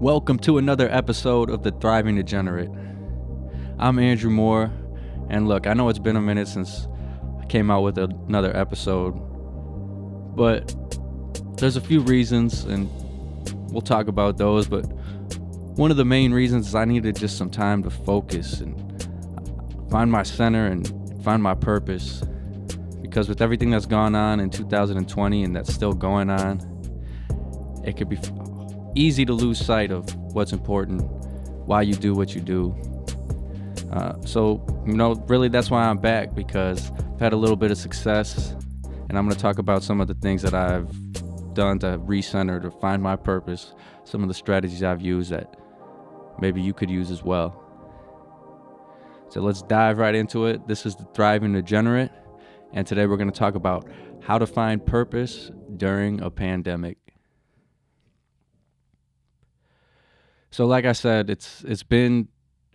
Welcome to another episode of The Thriving Degenerate. I'm Andrew Moore, and look, I know it's been a minute since I came out with another episode, but there's a few reasons, and we'll talk about those. But one of the main reasons is I needed just some time to focus and find my center and find my purpose. Because with everything that's gone on in 2020 and that's still going on, it could be easy to lose sight of what's important, why you do what you do. Uh, so, you know, really that's why I'm back because I've had a little bit of success and I'm going to talk about some of the things that I've done to recenter, to find my purpose, some of the strategies I've used that maybe you could use as well. So let's dive right into it. This is the Thriving Degenerate, and today we're going to talk about how to find purpose during a pandemic. So, like I said, it's it's been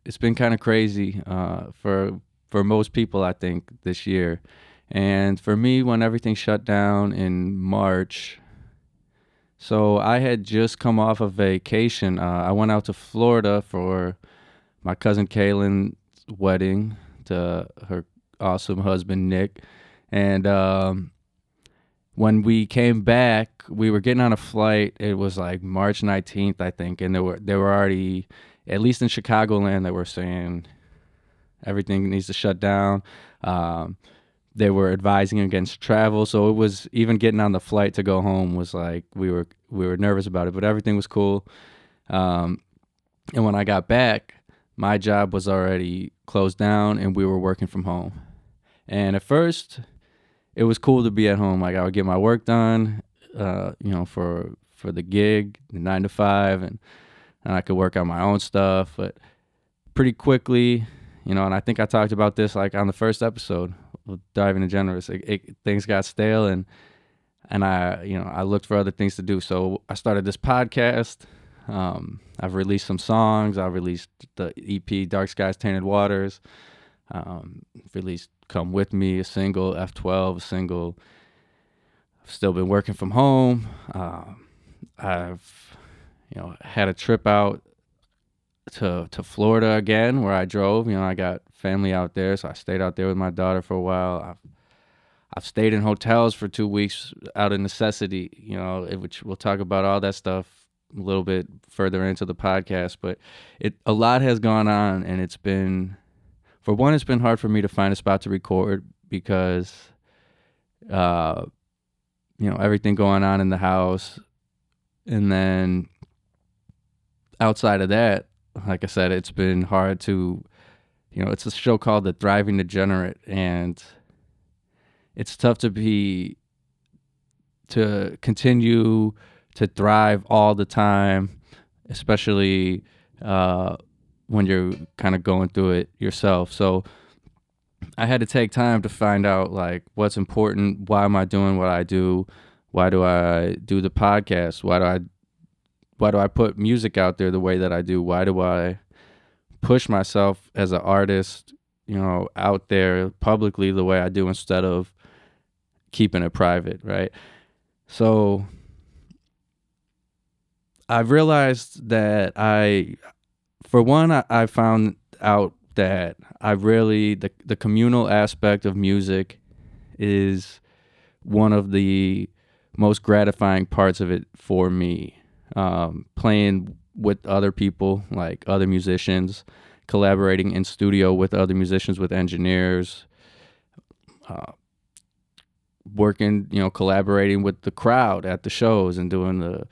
it's been kind of crazy uh, for for most people, I think, this year. And for me, when everything shut down in March, so I had just come off of vacation. Uh, I went out to Florida for my cousin Kaylin's wedding to her awesome husband Nick, and um, when we came back, we were getting on a flight. It was like March 19th, I think, and there were there were already, at least in Chicagoland, they were saying everything needs to shut down. Um, they were advising against travel, so it was even getting on the flight to go home was like we were we were nervous about it, but everything was cool. Um, and when I got back, my job was already closed down, and we were working from home. And at first, it was cool to be at home. Like I would get my work done, uh, you know, for for the gig, the nine to five, and and I could work on my own stuff. But pretty quickly, you know, and I think I talked about this like on the first episode of Thriving Degenerates. It, it, things got stale, and and I, you know, I looked for other things to do. So I started this podcast. Um, I've released some songs. I released the EP Dark Skies Tainted Waters. Um, released Come With Me, a single, F12, a single. I've still been working from home. Uh, I've, you know, had a trip out to to Florida again, where I drove. You know, I got family out there, so I stayed out there with my daughter for a while. I've I've stayed in hotels for two weeks out of necessity. You know, which we'll talk about all that stuff a little bit further into the podcast. But it a lot has gone on, and it's been for one, it's been hard for me to find a spot to record because, uh, you know, everything going on in the house, and then outside of that, like I said, it's been hard to, you know, it's a show called The Thriving Degenerate, and it's tough to be to continue to thrive all the time, especially uh, when you're kind of going through it yourself. So I had to take time to find out like what's important, why am I doing what I do? Why do I do the podcast? Why do I why do I put music out there the way that I do? Why do I push myself as an artist, you know, out there publicly the way I do instead of keeping it private, right? So I've realized that I for one, I, I found out that I really the the communal aspect of music is one of the most gratifying parts of it for me. Um, playing with other people, like other musicians, collaborating in studio with other musicians, with engineers, uh, working, you know, collaborating with the crowd at the shows and doing the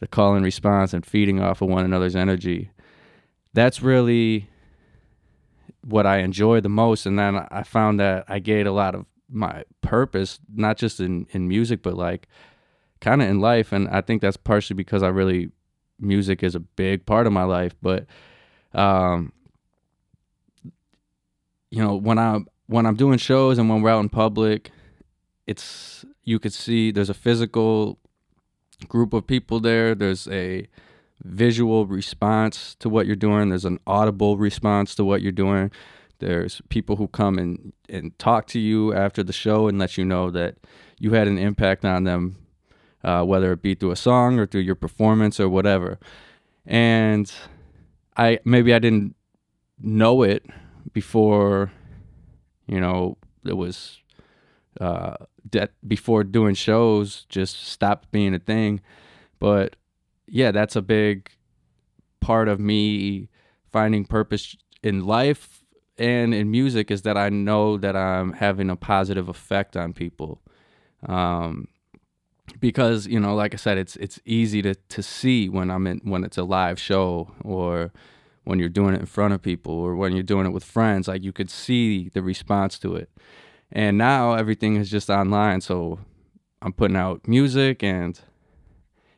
the call and response and feeding off of one another's energy that's really what I enjoy the most. And then I found that I gained a lot of my purpose, not just in, in music, but like kind of in life. And I think that's partially because I really, music is a big part of my life. But, um, you know, when I'm, when I'm doing shows and when we're out in public, it's, you could see there's a physical group of people there. There's a, visual response to what you're doing. There's an audible response to what you're doing. There's people who come and, and talk to you after the show and let you know that you had an impact on them, uh, whether it be through a song or through your performance or whatever. and I maybe I didn't know it before, you know, it was uh, that before doing shows just stopped being a thing. But yeah, that's a big part of me finding purpose in life and in music is that I know that I'm having a positive effect on people. Um, because you know, like I said, it's it's easy to to see when I'm in when it's a live show or when you're doing it in front of people or when you're doing it with friends. Like you could see the response to it. And now everything is just online, so I'm putting out music and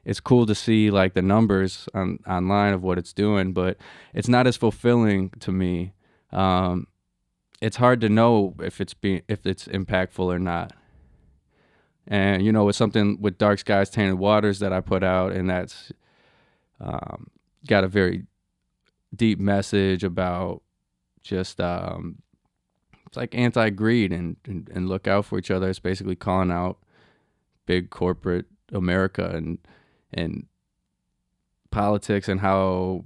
it's cool to see like the numbers on online of what it's doing, but it's not as fulfilling to me. Um, it's hard to know if it's being if it's impactful or not. And you know, it's something with Dark Skies, Tainted Waters that I put out, and that's um, got a very deep message about just um, it's like anti-greed and, and and look out for each other. It's basically calling out big corporate America and and politics and how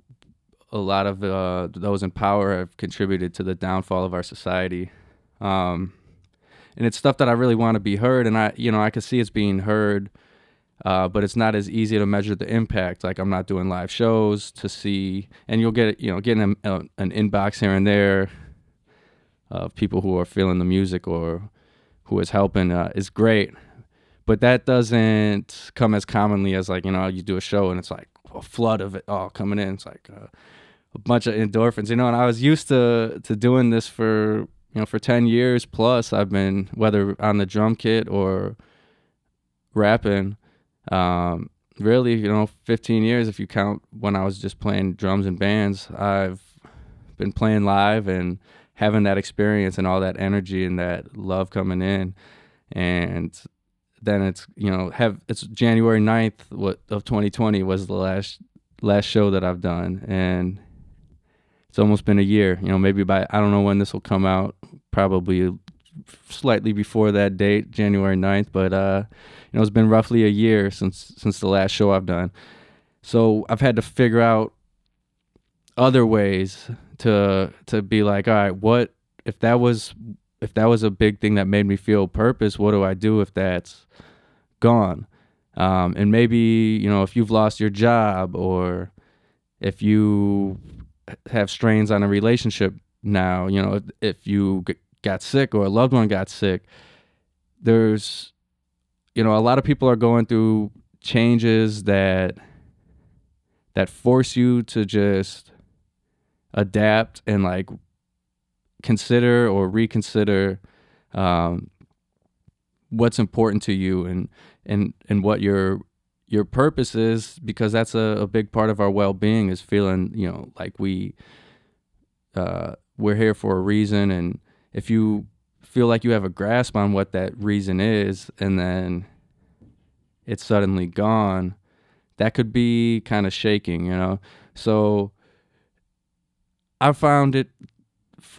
a lot of uh, those in power have contributed to the downfall of our society. Um, and it's stuff that I really want to be heard, and I, you know, I can see it's being heard, uh, but it's not as easy to measure the impact. Like I'm not doing live shows to see, and you'll get, you know, getting a, a, an inbox here and there of people who are feeling the music or who is helping uh, is great but that doesn't come as commonly as like you know you do a show and it's like a flood of it all coming in. It's like uh, a bunch of endorphins, you know. And I was used to to doing this for you know for ten years plus. I've been whether on the drum kit or rapping. Um, really, you know, 15 years if you count when I was just playing drums and bands. I've been playing live and having that experience and all that energy and that love coming in. And then it's you know have it's January 9th what of 2020 was the last last show that I've done. And it's almost been a year you know maybe by I don't know when this will come out probably slightly before that date January 9th but uh you know it's been roughly a year since since the last show I've done. So I've had to figure out other ways to to be like all right what if that was if that was a big thing that made me feel purpose, what do I do if that's gone? Um, and maybe you know if you've lost your job or if you have strains on a relationship now, you know if, if you got sick or a loved one got sick, there's you know a lot of people are going through changes that that force you to just adapt and like consider or reconsider um, what's important to you and and and what your your purpose is because that's a, a big part of our well-being is feeling you know like we uh, we're here for a reason. And if you feel like you have a grasp on what that reason is and then it's suddenly gone that could be kind of shaking you know? So i found it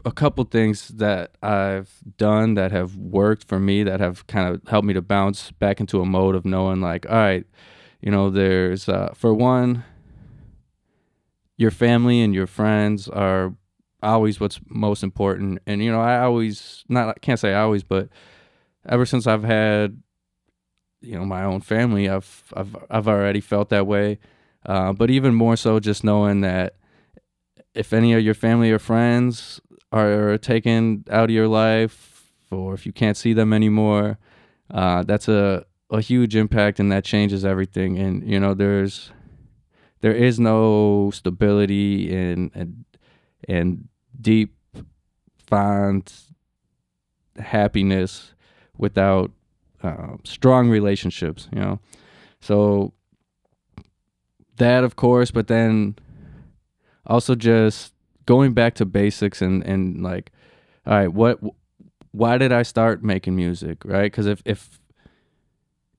a couple things that I've done that have worked for me that have kind of helped me to bounce back into a mode of knowing like all right you know there's uh, for one your family and your friends are always what's most important. And you know I always not I can't say always but ever since I've had you know my own family I've I've I've already felt that way. Uh, but even more so just knowing that if any of your family or friends are taken out of your life or if you can't see them anymore uh, that's a, a huge impact and that changes everything. And you know there's there is no stability and and, and deep fond happiness without uh, strong relationships you know? So that of course but then also just going back to basics and and like all right what why did i start making music right? Because if if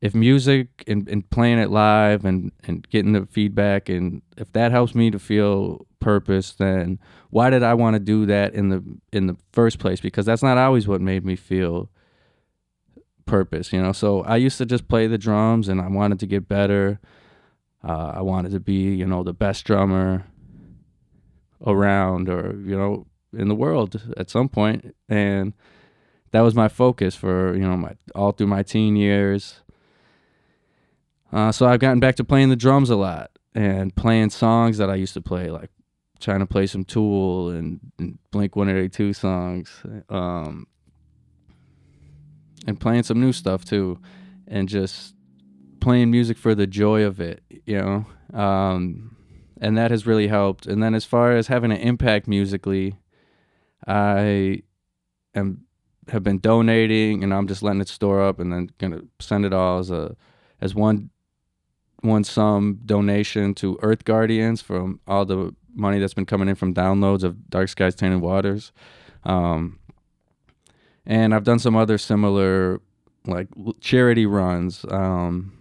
if music and, and playing it live and and getting the feedback and if that helps me to feel purpose then why did i want to do that in the in the first place? Because that's not always what made me feel purpose you know? So i used to just play the drums and i wanted to get better. Uh, I wanted to be, you know, the best drummer around or, you know, in the world at some. And that was my focus for, you know, my all through my teen years. Uh, so I've gotten back to playing the drums a lot and playing songs that I used to play, like trying to play some Tool and, and Blink 182 songs, um, and playing some new stuff too, and just playing music for the joy of it, you know. Um, and that has really helped. And then as far as having an impact musically, I am have been donating, and I'm just letting it store up, and then gonna send it all as a as one one sum donation to Earth Guardians from all the money that's been coming in from downloads of Dark Skies Tainted Waters. Um, and I've done some other similar like charity runs. Um,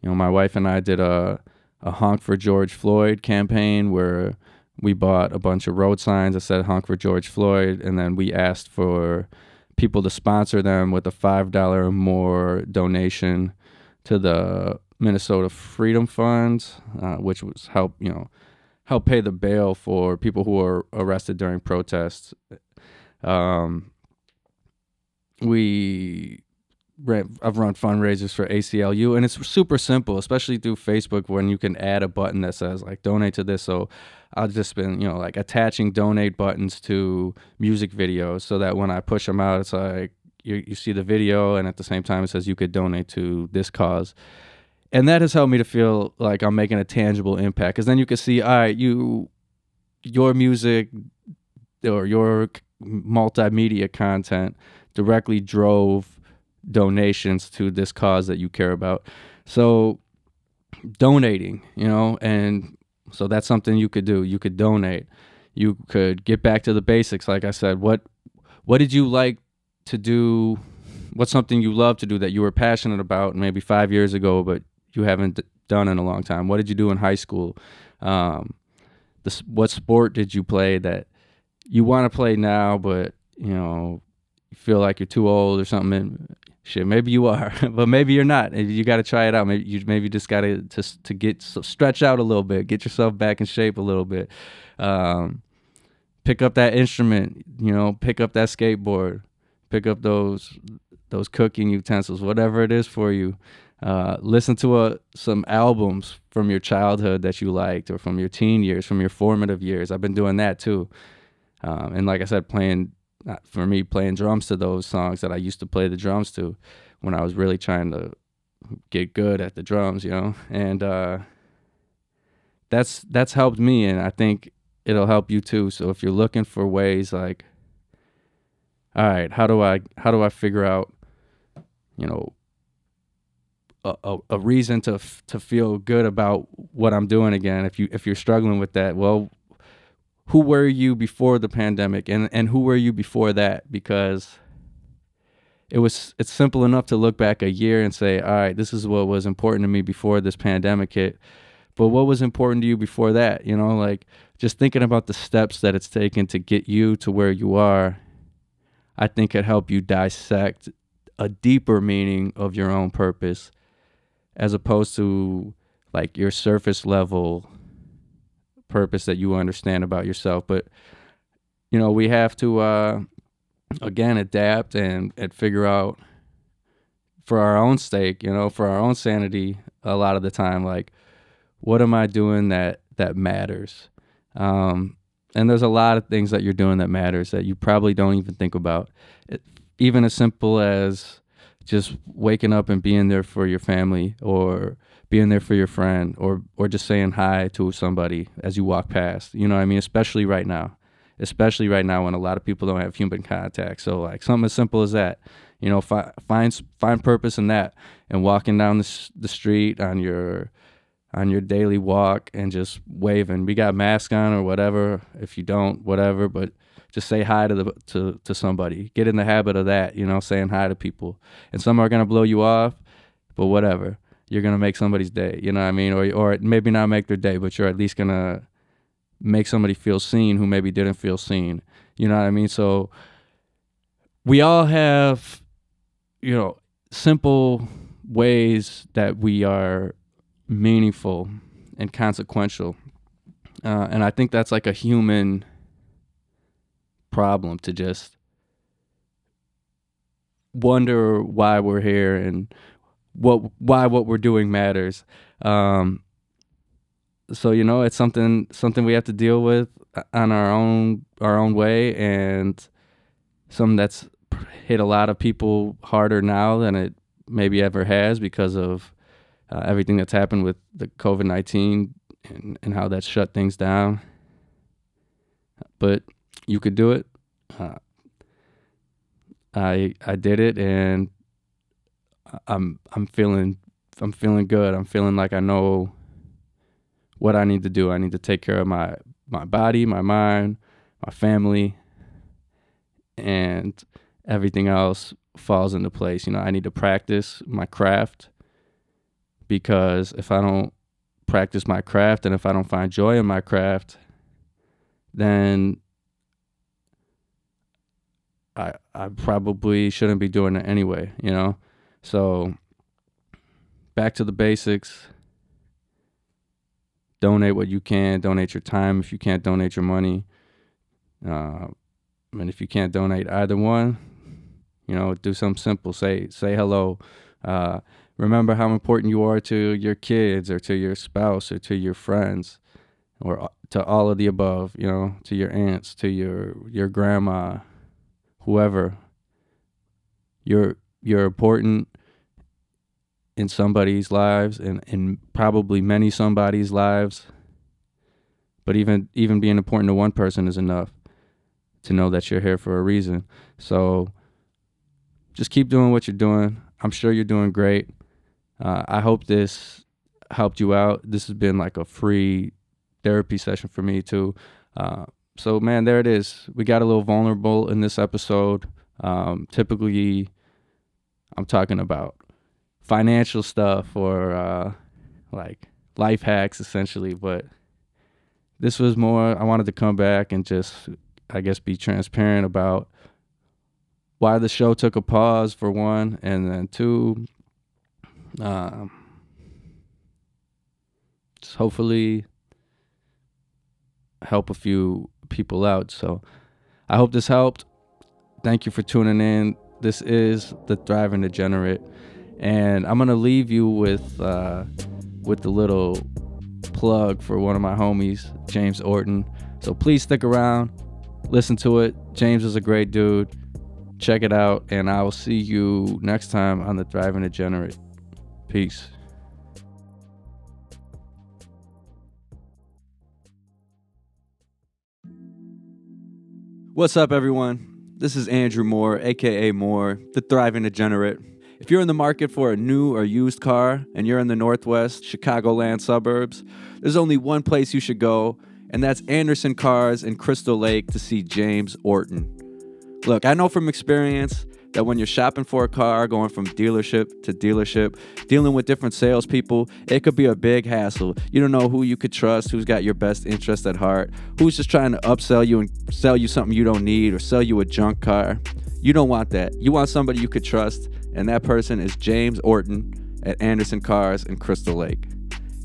you know, my wife and I did a a honk for George Floyd campaign where we bought a bunch of road signs that said honk for George Floyd, and then we asked for people to sponsor them with a five dollar or more donation to the Minnesota Freedom Fund, uh, which was help you know help pay the bail for people who were arrested during protests. Um, we I've run fundraisers for ACLU, and it's super simple, especially through Facebook when you can add a button that says like donate to this. So I've just been you know like attaching donate buttons to music videos so that when I push them out, it's like you you see the video, and at the same time it says you could donate to this cause and that has helped me to feel like I'm making a tangible impact. Because then you can see, all right, you, your music or your multimedia content directly drove donations to this cause that you care about. So donating, you know, and so that's something you could do. You could donate. You could get back to the basics. Like I said, what what did you like to do? What's something you love to do that you were passionate about maybe five years ago, but you haven't done in a long time? What did you do in high school? Um, this, what sport did you play that you want to play now, but you know feel like you're too old or something? Shit, maybe you are, but maybe you're not. You got to try it out. Maybe you maybe just got to to to get stretch out a little bit, get yourself back in shape a little bit. Um, pick up that instrument, you know, pick up that skateboard, pick up those those cooking utensils, whatever it is for you. Uh, listen to a, some albums from your childhood that you liked or from your teen years, from your formative years. I've been doing that too. Um, and like I said, playing, uh, for me, playing drums to those songs that I used to play the drums to when I was really trying to get good at the drums, you know? And uh, that's, that's helped me. And I think it'll help you too. So if you're looking for ways like, all right, how do I, how do I figure out, you know, a, a reason to to feel good about what I'm doing again. If you if you're struggling with that, well, who were you before the pandemic, and and who were you before that? Because it was it's simple enough to look back a year and say, all right, this is what was important to me before this pandemic hit. But what was important to you before that? You know, like just thinking about the steps that it's taken to get you to where you are, I think could help you dissect a deeper meaning of your own purpose as opposed to like your surface level purpose that you understand about yourself but you know we have to uh again adapt and and figure out for our own sake you know for our own sanity a lot of the time like what am i doing that that matters? Um and there's a lot of things that you're doing that matters that you probably don't even think about. It, even as simple as just waking up and being there for your family or being there for your friend or or just saying hi to somebody as you walk past you know i mean especially right now especially right now when a lot of people don't have human contact so like something as simple as that you know fi- find find purpose in that and walking down the, the street on your on your daily walk and just waving we got masks on or whatever if you don't whatever but just say hi to the to to somebody. Get in the habit of that, you know, saying hi to people. And some are gonna blow you off, but whatever. You're gonna make somebody's day. You know what I mean? Or or maybe not make their day, but you're at least gonna make somebody feel seen who maybe didn't feel seen. You know what I mean? So we all have, you know, simple ways that we are meaningful and consequential. Uh, and I think that's like a human problem to just wonder why we're here and what why what we're doing matters. Um, so you know, it's something something we have to deal with on our own our own way, and something that's hit a lot of people harder now than it maybe ever has because of uh, everything that's happened with the COVID nineteen and, and how that's shut things down. But you could do it. Uh, I I did it, and I'm I'm feeling I'm feeling good. I'm feeling like I know what I need to do. I need to take care of my my body, my mind, my family, and everything else falls into place. You know, I need to practice my craft because if I don't practice my craft and if I don't find joy in my craft, then I I probably shouldn't be doing it anyway, you know? So back to the basics. Donate what you can. Donate your time if you can't donate your money. Uh, and if you can't donate either one, you know, do something simple. Say say hello. Uh, remember how important you are to your kids or to your spouse or to your friends or to all of the above. You know, to your aunts, to your your grandma, whoever. You're you're important in somebody's lives and in probably many somebody's lives. But even even being important to one person is enough to know that you're here for a reason. So just keep doing what you're doing. I'm sure you're doing great. Uh, i hope this helped you out. This has been like a free therapy session for me too. Uh, so man there it is. We got a little vulnerable in this episode. Um, typically i'm talking about financial stuff or uh, like life hacks essentially. But this was more, I wanted to come back and just, I guess, be transparent about why the show took a pause for one, and then two, um, just hopefully help a few people out. So I hope this helped. Thank you for tuning in. This is the Thriving Degenerate and I'm gonna leave you with uh, with the little plug for one of my homies, James Orton. So please stick around, listen to it. James is a great dude. Check it out, and I will see you next time on the Thriving Degenerate. Peace. What's up, everyone? This is Andrew Moore, aka Moore, the Thriving Degenerate. If you're in the market for a new or used car and you're in the Northwest Chicagoland suburbs, there's only one place you should go, and that's Anderson Cars in Crystal Lake to see James Orton. Look, I know from experience that when you're shopping for a car, going from dealership to dealership, dealing with different salespeople, it could be a big hassle. You don't know who you could trust, who's got your best interest at heart, who's just trying to upsell you and sell you something you don't need or sell you a junk car. You don't want that. You want somebody you could trust and that person is James Orton at Anderson Cars in Crystal Lake.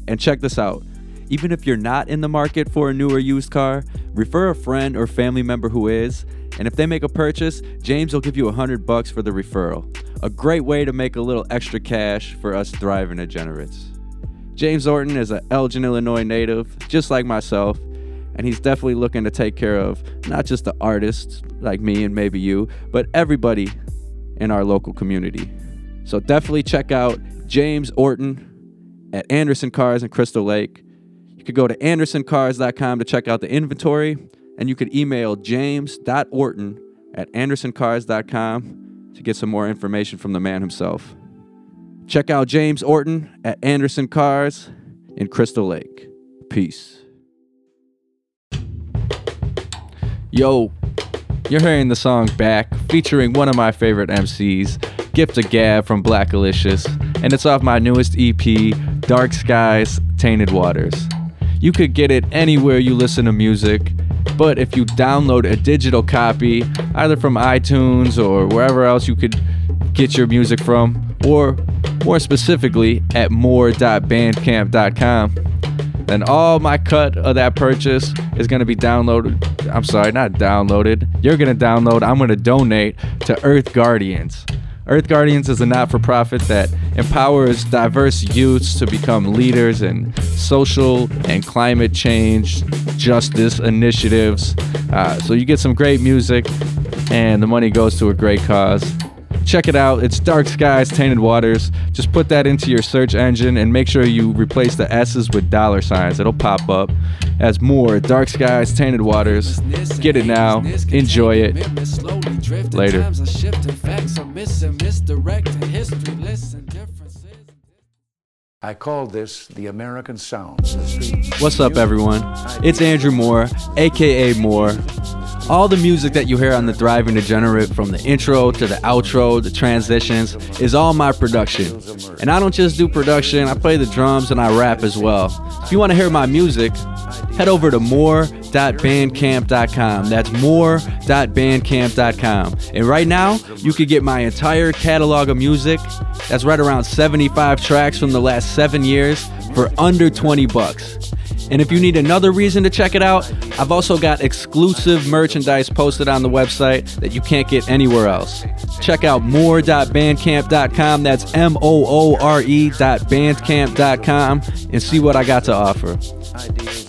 And check this out even if you're not in the market for a new or used car, refer a friend or family member who is, and if they make a purchase, James will give you a hundred bucks for the referral. A great way to make a little extra cash for us thriving degenerates. James Orton is an Elgin, Illinois native, just like myself, and he's definitely looking to take care of not just the artists like me and maybe you, but everybody in our local community. So definitely check out James Orton at Anderson Cars in Crystal Lake. You could go to andersoncars.com to check out the inventory, and you could email james.orton at andersoncars.com to get some more information from the man himself. Check out James Orton at Anderson Cars in Crystal Lake. Peace. Yo, you're hearing the song Back, featuring one of my favorite MCs, Gift of Gab from Blackalicious, and it's off my newest EP, Dark Skies, Tainted Waters. You could get it anywhere you listen to music, but if you download a digital copy, either from iTunes or wherever else you could get your music from, or more specifically at moore.bandcamp.com, then all my cut of that purchase is going to be downloaded. I'm sorry, not downloaded. You're going to download, I'm going to donate to Earth Guardians. Earth Guardians is a not for profit that empowers diverse youths to become leaders in social and climate change justice initiatives. Uh, so you get some great music, and the money goes to a great cause. Check it out. It's Dark Skies, Tainted Waters. Just put that into your search engine and make sure you replace the S's with dollar signs. It'll pop up as more Dark Skies, Tainted Waters. Get it now. Enjoy it. Later. I call this the American sound. What's up, everyone? It's Andrew Moore, aka Moore. All the music that you hear on the Thriving Degenerate, from the intro to the outro, the transitions, is all my production. And I don't just do production, I play the drums and I rap as well. If you want to hear my music, head over to moore.bandcamp.com. That's moore.bandcamp.com. And right now, you can get my entire catalog of music. That's right around 75 tracks from the last seven years for under 20 bucks. And if you need another reason to check it out, I've also got exclusive merchandise posted on the website that you can't get anywhere else. Check out moore.bandcamp.com. That's M O O R E.bandcamp.com and see what I got to offer.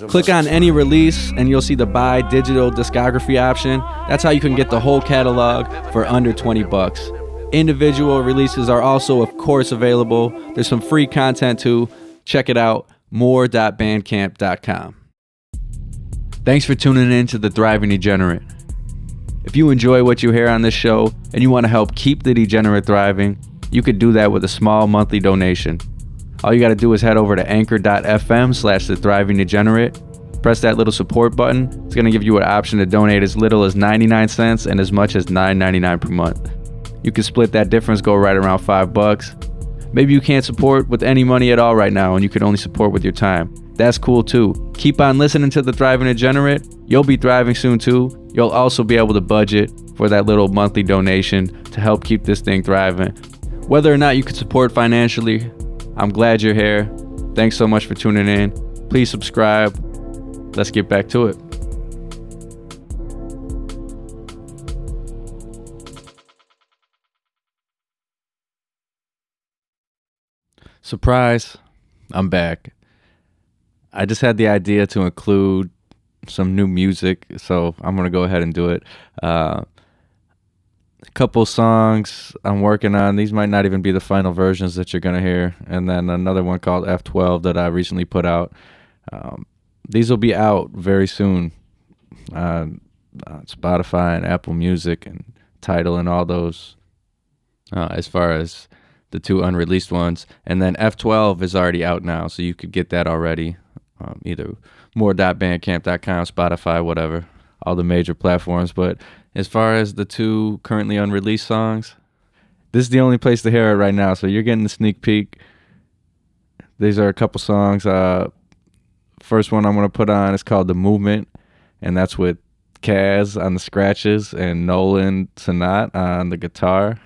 Click on any release and you'll see the buy digital discography option. That's how you can get the whole catalog for under 20 bucks. Individual releases are also, of course, available. There's some free content too. Check it out moore.bandcamp.com. Thanks for tuning in to The Thriving Degenerate. If you enjoy what you hear on this show and you want to help keep the degenerate thriving, you could do that with a small monthly donation. All you got to do is head over to anchor.fm slash the thriving degenerate. Press that little support button. It's going to give you an option to donate as little as 99 cents and as much as $9.99 per month. You can split that difference, go right around 5 bucks. Maybe you can't support with any money at all right now and you can only support with your time. That's cool too. Keep on listening to the Thriving Degenerate. You'll be thriving soon too. You'll also be able to budget for that little monthly donation to help keep this thing thriving. Whether or not you can support financially, I'm glad you're here. Thanks so much for tuning in. Please subscribe. Let's get back to it. Surprise, I'm back. I just had the idea to include some new music, so I'm gonna go ahead and do it. Uh, a couple songs I'm working on. These might not even be the final versions that you're gonna hear, and then another one called F12 that I recently put out. Um, these will be out very soon on, on Spotify and Apple Music and Tidal and all those. Uh, as far as the two unreleased ones, and then F12 is already out now, so you could get that already. Um, either moore.bandcamp.com, Spotify, whatever, all the major platforms. But as far as the two currently unreleased songs, this is the only place to hear it right now. So you're getting the sneak peek. These are a couple songs. Uh, first one I'm gonna put on is called "The Movement," and that's with Kaz on the scratches and Nolan Sanat on the guitar.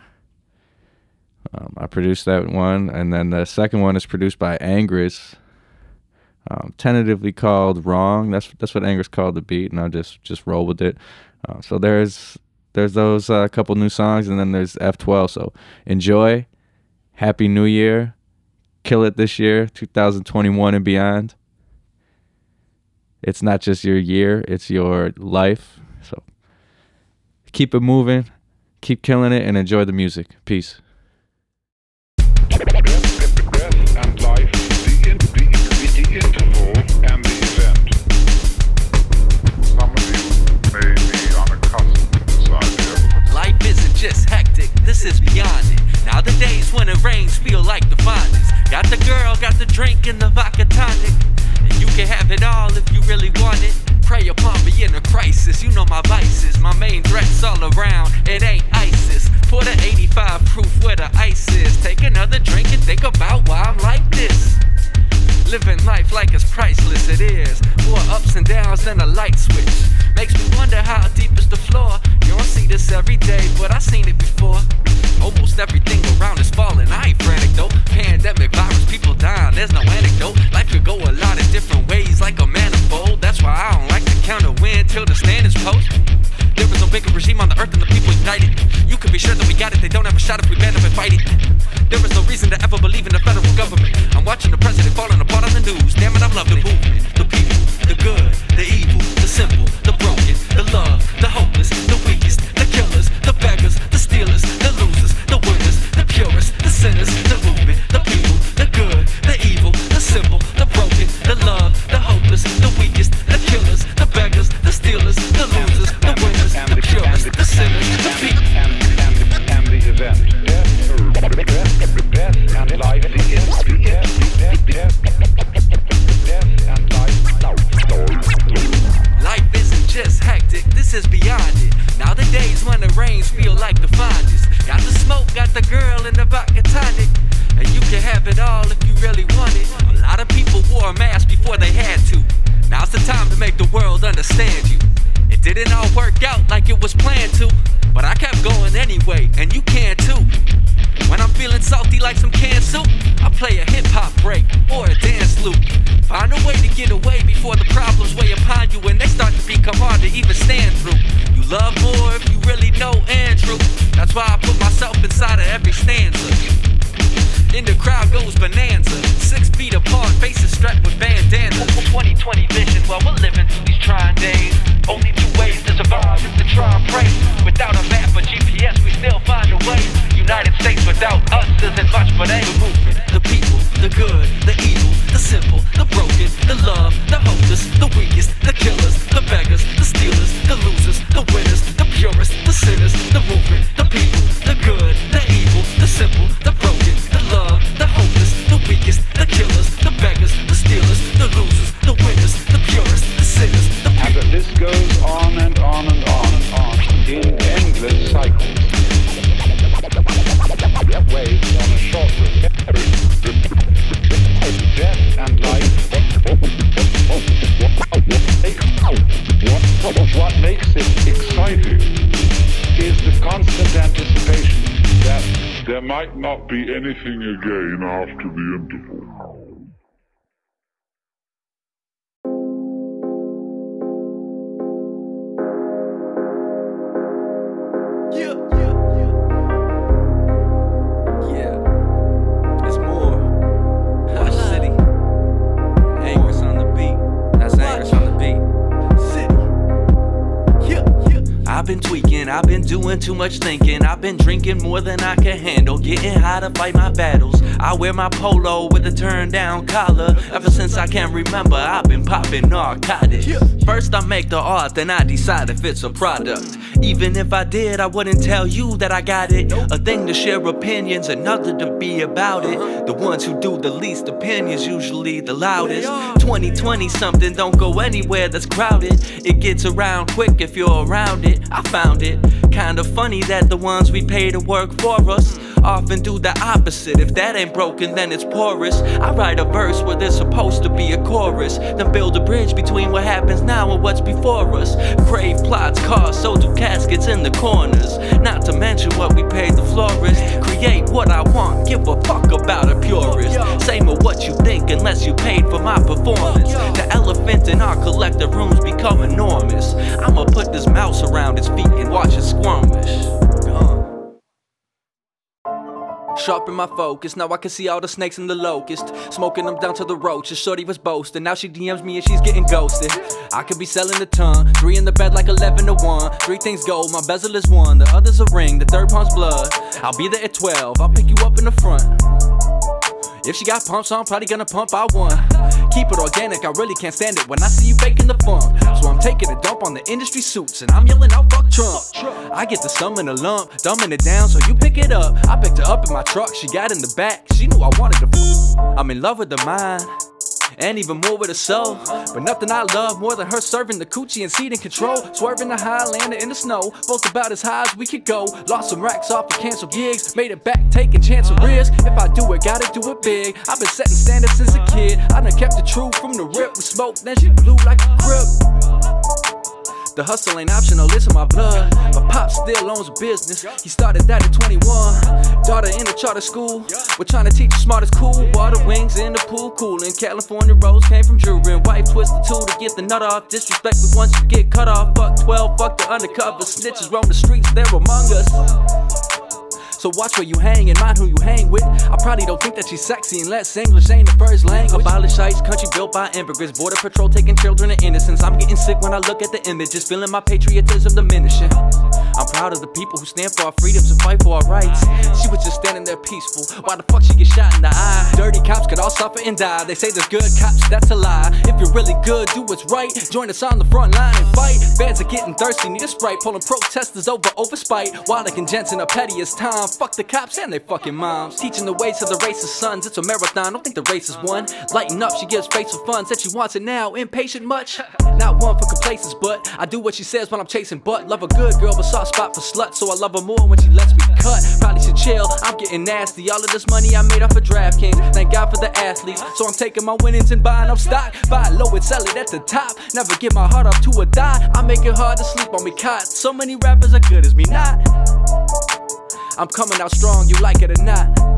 Um, I produced that one, and then the second one is produced by Angris, um, tentatively called "Wrong." That's that's what Angris called the beat, and I just just roll with it. Uh, so there's there's those uh, couple new songs, and then there's F12. So enjoy. Happy New Year. Kill it this year, 2021 and beyond. It's not just your year, it's your life. So keep it moving, keep killing it, and enjoy the music. Peace. Now the days when it rains feel like the finest. Got the girl, got the drink, and the vodka tonic. And you can have it all if you really want it. Pray upon me in a crisis. You know my vices, my main threats all around. It ain't ISIS. Pour the 85 proof where the ice is. Take another drink and think about why I'm like this. Living life like it's priceless, it is. More ups and downs than a light switch. Makes me wonder how deep is the floor. You don't see this every day, but I seen it before. Almost everything around is falling. I ain't frantic though. Pandemic, virus, people dying. There's no anecdote. Life could go a lot of different ways, like a manifold. That's why I don't like to count a win till the stand is post. There is no bigger regime on the earth than the people united. You can be sure that we got it. They don't have a shot if we band up and fight it. There is no reason to ever believe in the federal government. I'm watching the president falling apart on the news. Damn it, I'm loving it. Movement, the people, the good, the evil, the simple, the broken, the love, the hopeless, the weakest, the killers, the beggars, the stealers, Might not be anything again after the interval. Doing too much thinking. I've been drinking more than I can handle. Getting high to fight my battles. I wear my polo with a turned down collar. Ever since I can remember, I've been popping narcotics. First, I make the art, then I decide if it's a product. Even if I did, I wouldn't tell you that I got it. A thing to share opinions, another to be about it. Uh-huh. The ones who do the least opinions usually the loudest. 2020 something don't go anywhere that's crowded. It gets around quick if you're around it. I found it kinda funny that the ones we pay to work for us often do the opposite. If that ain't broken, then it's porous. I write a verse where there's supposed to be a chorus, then build a bridge between what happens now and what's before us. Crave plots, cars, so do caskets in the corners. Not to mention what we paid the florist. Create what I want, give a fuck about a purist. Same with what you think unless you paid for my performance. The elephant in our collective rooms become enormous. I'ma put this mouse around its feet and watch it squirmish. Sharpen my focus, now I can see all the snakes and the locust. Smoking them down to the roaches. Shorty was boasting, now she DMs me and she's getting ghosted. I could be selling a ton, three in the bed like 11 to 1. Three things gold, my bezel is one, the other's a ring, the third palm's blood. I'll be there at 12, I'll pick you up in the front. If she got pumps, I'm probably gonna pump out one. Keep it organic, I really can't stand it when I see you faking the funk. So I'm taking a on the industry suits and I'm yelling out fuck Trump. I get the sum in a lump, dumbing it down so you pick it up. I picked her up in my truck, she got in the back, she knew I wanted to. fuck. I'm in love with the mind. and even more with soul. But nothing I love more than her serving the coochie and seat in control. Swerving the Highlander in the snow, both about as high as we could go. Lost some racks off of canceled gigs, made it back taking chance of risk. If I do it, gotta do it big. I've been setting standards since a kid. I done kept the truth from the rip. We smoke, then she blew like a grip. The hustle ain't optional, it's in my blood. My pop still owns a business. He started that at 21. Daughter in a charter school. We're trying to teach you smart as cool. Water wings in the pool, cool. In California, rose came from jewelry. Wife twist the tool to get the nut off. Disrespect me once you get cut off. Fuck 12, fuck the undercover. Snitches roam the streets, they're among us. So watch where you hang and mind who you hang with. I probably don't think that she's sexy unless English ain't the first language. Abolish ICE, country built by immigrants. Border patrol taking children and innocence. I'm getting sick when I look at the images, feeling my patriotism diminishing. I'm proud of the people who stand for our freedoms and fight for our rights. She was just standing there peaceful. Why the fuck she get shot in the eye? Dirty cops could all suffer and die. They say there's good cops, that's a lie. If you're really good, do what's right. Join us on the front line and fight. Fans are getting thirsty, need a sprite. Pulling protesters over over spite. While the gents in the pettiest time. Fuck the cops and they fucking moms. Teaching the ways of the racist sons. It's a marathon, don't think the race is won. Lighten up, she gives face for fun. Said she wants it now. Impatient much? Not one for complacence, but I do what she says when I'm chasing butt. Love a good girl, but soft spot for sluts. So I love her more when she lets me cut. Probably should chill, I'm getting nasty. All of this money I made off of DraftKings. Thank God for the athletes. So I'm taking my winnings and buying up stock. Buy low and sell it at the top. Never give my heart up to a die. I make it hard to sleep on me cot. So many rappers are good as me not. I'm coming out strong, you like it or not.